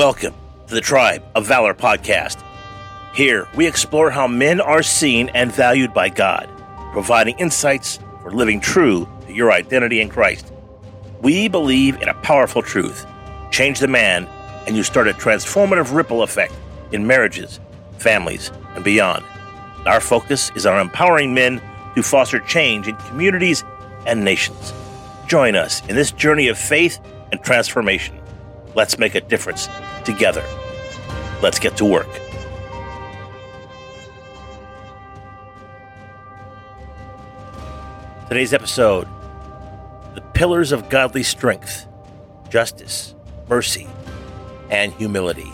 Welcome to the Tribe of Valor podcast. Here, we explore how men are seen and valued by God, providing insights for living true to your identity in Christ. We believe in a powerful truth change the man, and you start a transformative ripple effect in marriages, families, and beyond. Our focus is on empowering men to foster change in communities and nations. Join us in this journey of faith and transformation. Let's make a difference together. Let's get to work. Today's episode The Pillars of Godly Strength, Justice, Mercy, and Humility.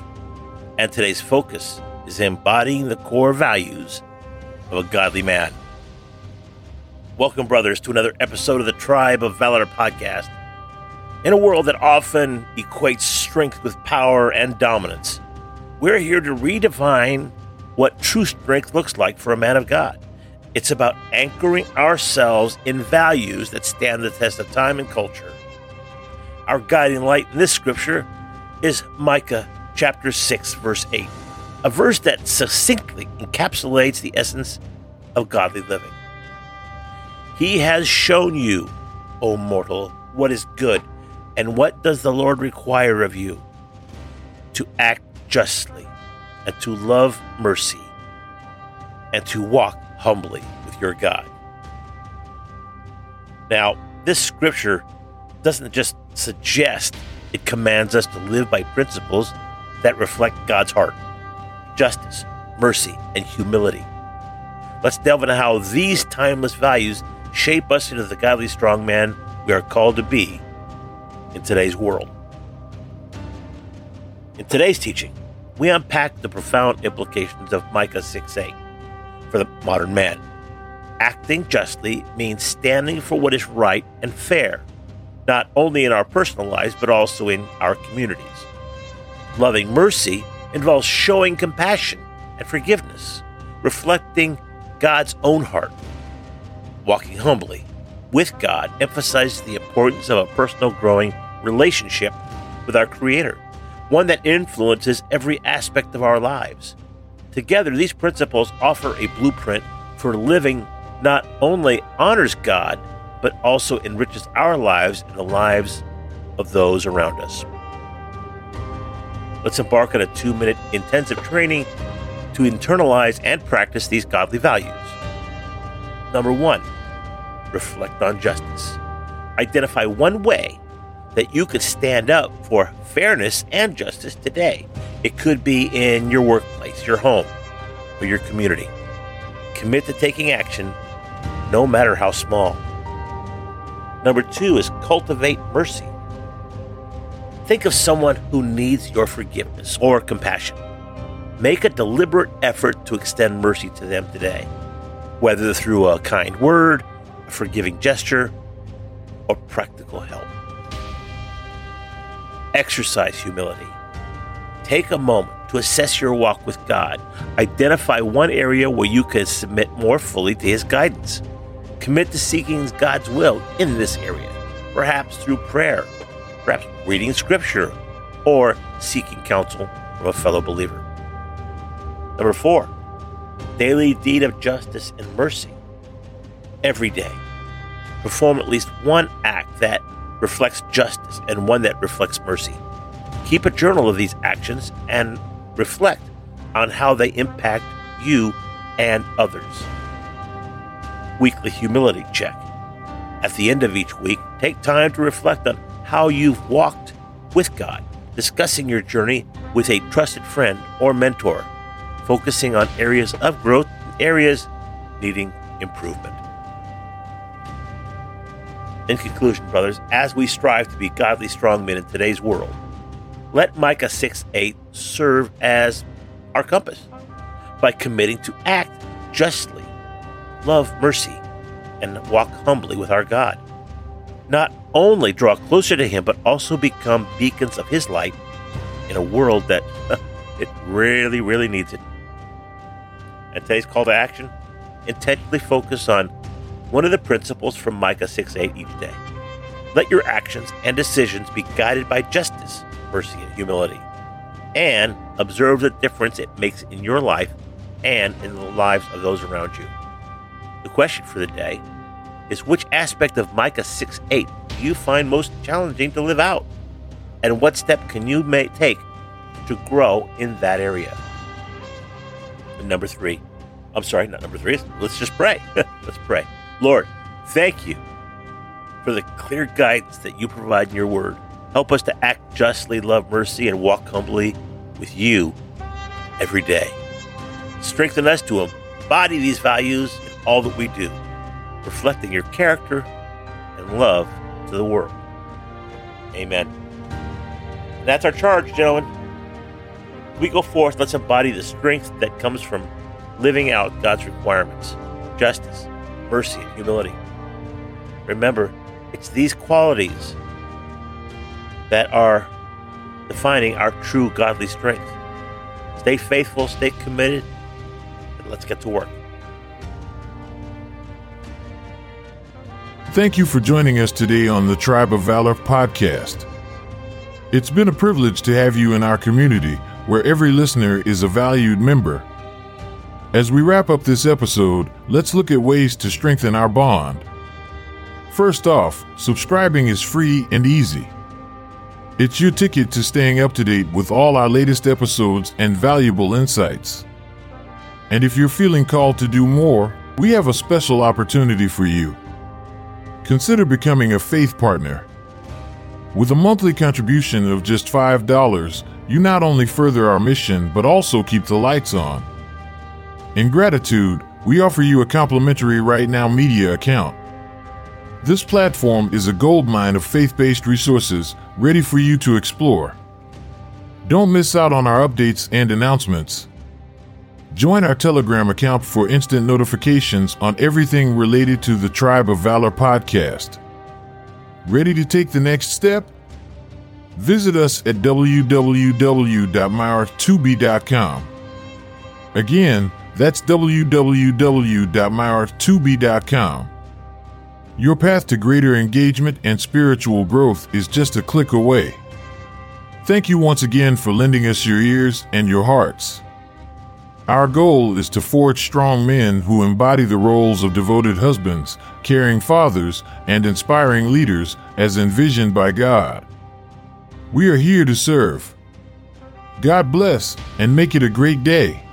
And today's focus is embodying the core values of a godly man. Welcome, brothers, to another episode of the Tribe of Valor podcast. In a world that often equates strength with power and dominance, we're here to redefine what true strength looks like for a man of God. It's about anchoring ourselves in values that stand the test of time and culture. Our guiding light in this scripture is Micah chapter 6, verse 8, a verse that succinctly encapsulates the essence of godly living. He has shown you, O mortal, what is good and what does the Lord require of you? To act justly, and to love mercy, and to walk humbly with your God. Now, this scripture doesn't just suggest, it commands us to live by principles that reflect God's heart justice, mercy, and humility. Let's delve into how these timeless values shape us into the godly strong man we are called to be in today's world. In today's teaching, we unpack the profound implications of Micah 6 8 for the modern man. Acting justly means standing for what is right and fair, not only in our personal lives, but also in our communities. Loving mercy involves showing compassion and forgiveness, reflecting God's own heart. Walking humbly with God emphasizes the importance of a personal growing relationship with our Creator, one that influences every aspect of our lives. Together, these principles offer a blueprint for living not only honors God, but also enriches our lives and the lives of those around us. Let's embark on a two minute intensive training to internalize and practice these godly values. Number one, reflect on justice. Identify one way that you could stand up for fairness and justice today. It could be in your workplace, your home, or your community. Commit to taking action, no matter how small. Number two is cultivate mercy. Think of someone who needs your forgiveness or compassion. Make a deliberate effort to extend mercy to them today, whether through a kind word, a forgiving gesture, or practical help. Exercise humility. Take a moment to assess your walk with God. Identify one area where you can submit more fully to His guidance. Commit to seeking God's will in this area, perhaps through prayer, perhaps reading scripture, or seeking counsel from a fellow believer. Number four, daily deed of justice and mercy. Every day, perform at least one act that reflects justice and one that reflects mercy. Keep a journal of these actions and reflect on how they impact you and others. Weekly humility check. At the end of each week, take time to reflect on how you've walked with God, discussing your journey with a trusted friend or mentor, focusing on areas of growth and areas needing improvement. In conclusion, brothers, as we strive to be godly strong men in today's world, let Micah 6 8 serve as our compass by committing to act justly, love mercy, and walk humbly with our God. Not only draw closer to Him, but also become beacons of His light in a world that it really, really needs it. And today's call to action intentionally focus on one of the principles from Micah 6 8 each day. Let your actions and decisions be guided by justice, mercy, and humility. and observe the difference it makes in your life and in the lives of those around you. The question for the day is which aspect of Micah 6 8 do you find most challenging to live out? And what step can you may take to grow in that area? And number three, I'm sorry, not number three. Let's just pray. Let's pray. Lord, thank you for the clear guidance that you provide in your word. Help us to act justly, love mercy, and walk humbly with you every day. Strengthen us to embody these values in all that we do, reflecting your character and love to the world. Amen. And that's our charge, gentlemen. We go forth, let's embody the strength that comes from living out God's requirements justice, mercy, and humility. Remember, it's these qualities that are defining our true godly strength. Stay faithful, stay committed, and let's get to work. Thank you for joining us today on the Tribe of Valor podcast. It's been a privilege to have you in our community where every listener is a valued member. As we wrap up this episode, let's look at ways to strengthen our bond. First off, subscribing is free and easy. It's your ticket to staying up to date with all our latest episodes and valuable insights. And if you're feeling called to do more, we have a special opportunity for you. Consider becoming a faith partner. With a monthly contribution of just $5, you not only further our mission, but also keep the lights on. In gratitude, we offer you a complimentary Right Now Media account. This platform is a goldmine of faith based resources ready for you to explore. Don't miss out on our updates and announcements. Join our Telegram account for instant notifications on everything related to the Tribe of Valor podcast. Ready to take the next step? Visit us at www.myart2b.com. Again, that's www.myart2b.com. Your path to greater engagement and spiritual growth is just a click away. Thank you once again for lending us your ears and your hearts. Our goal is to forge strong men who embody the roles of devoted husbands, caring fathers, and inspiring leaders as envisioned by God. We are here to serve. God bless and make it a great day.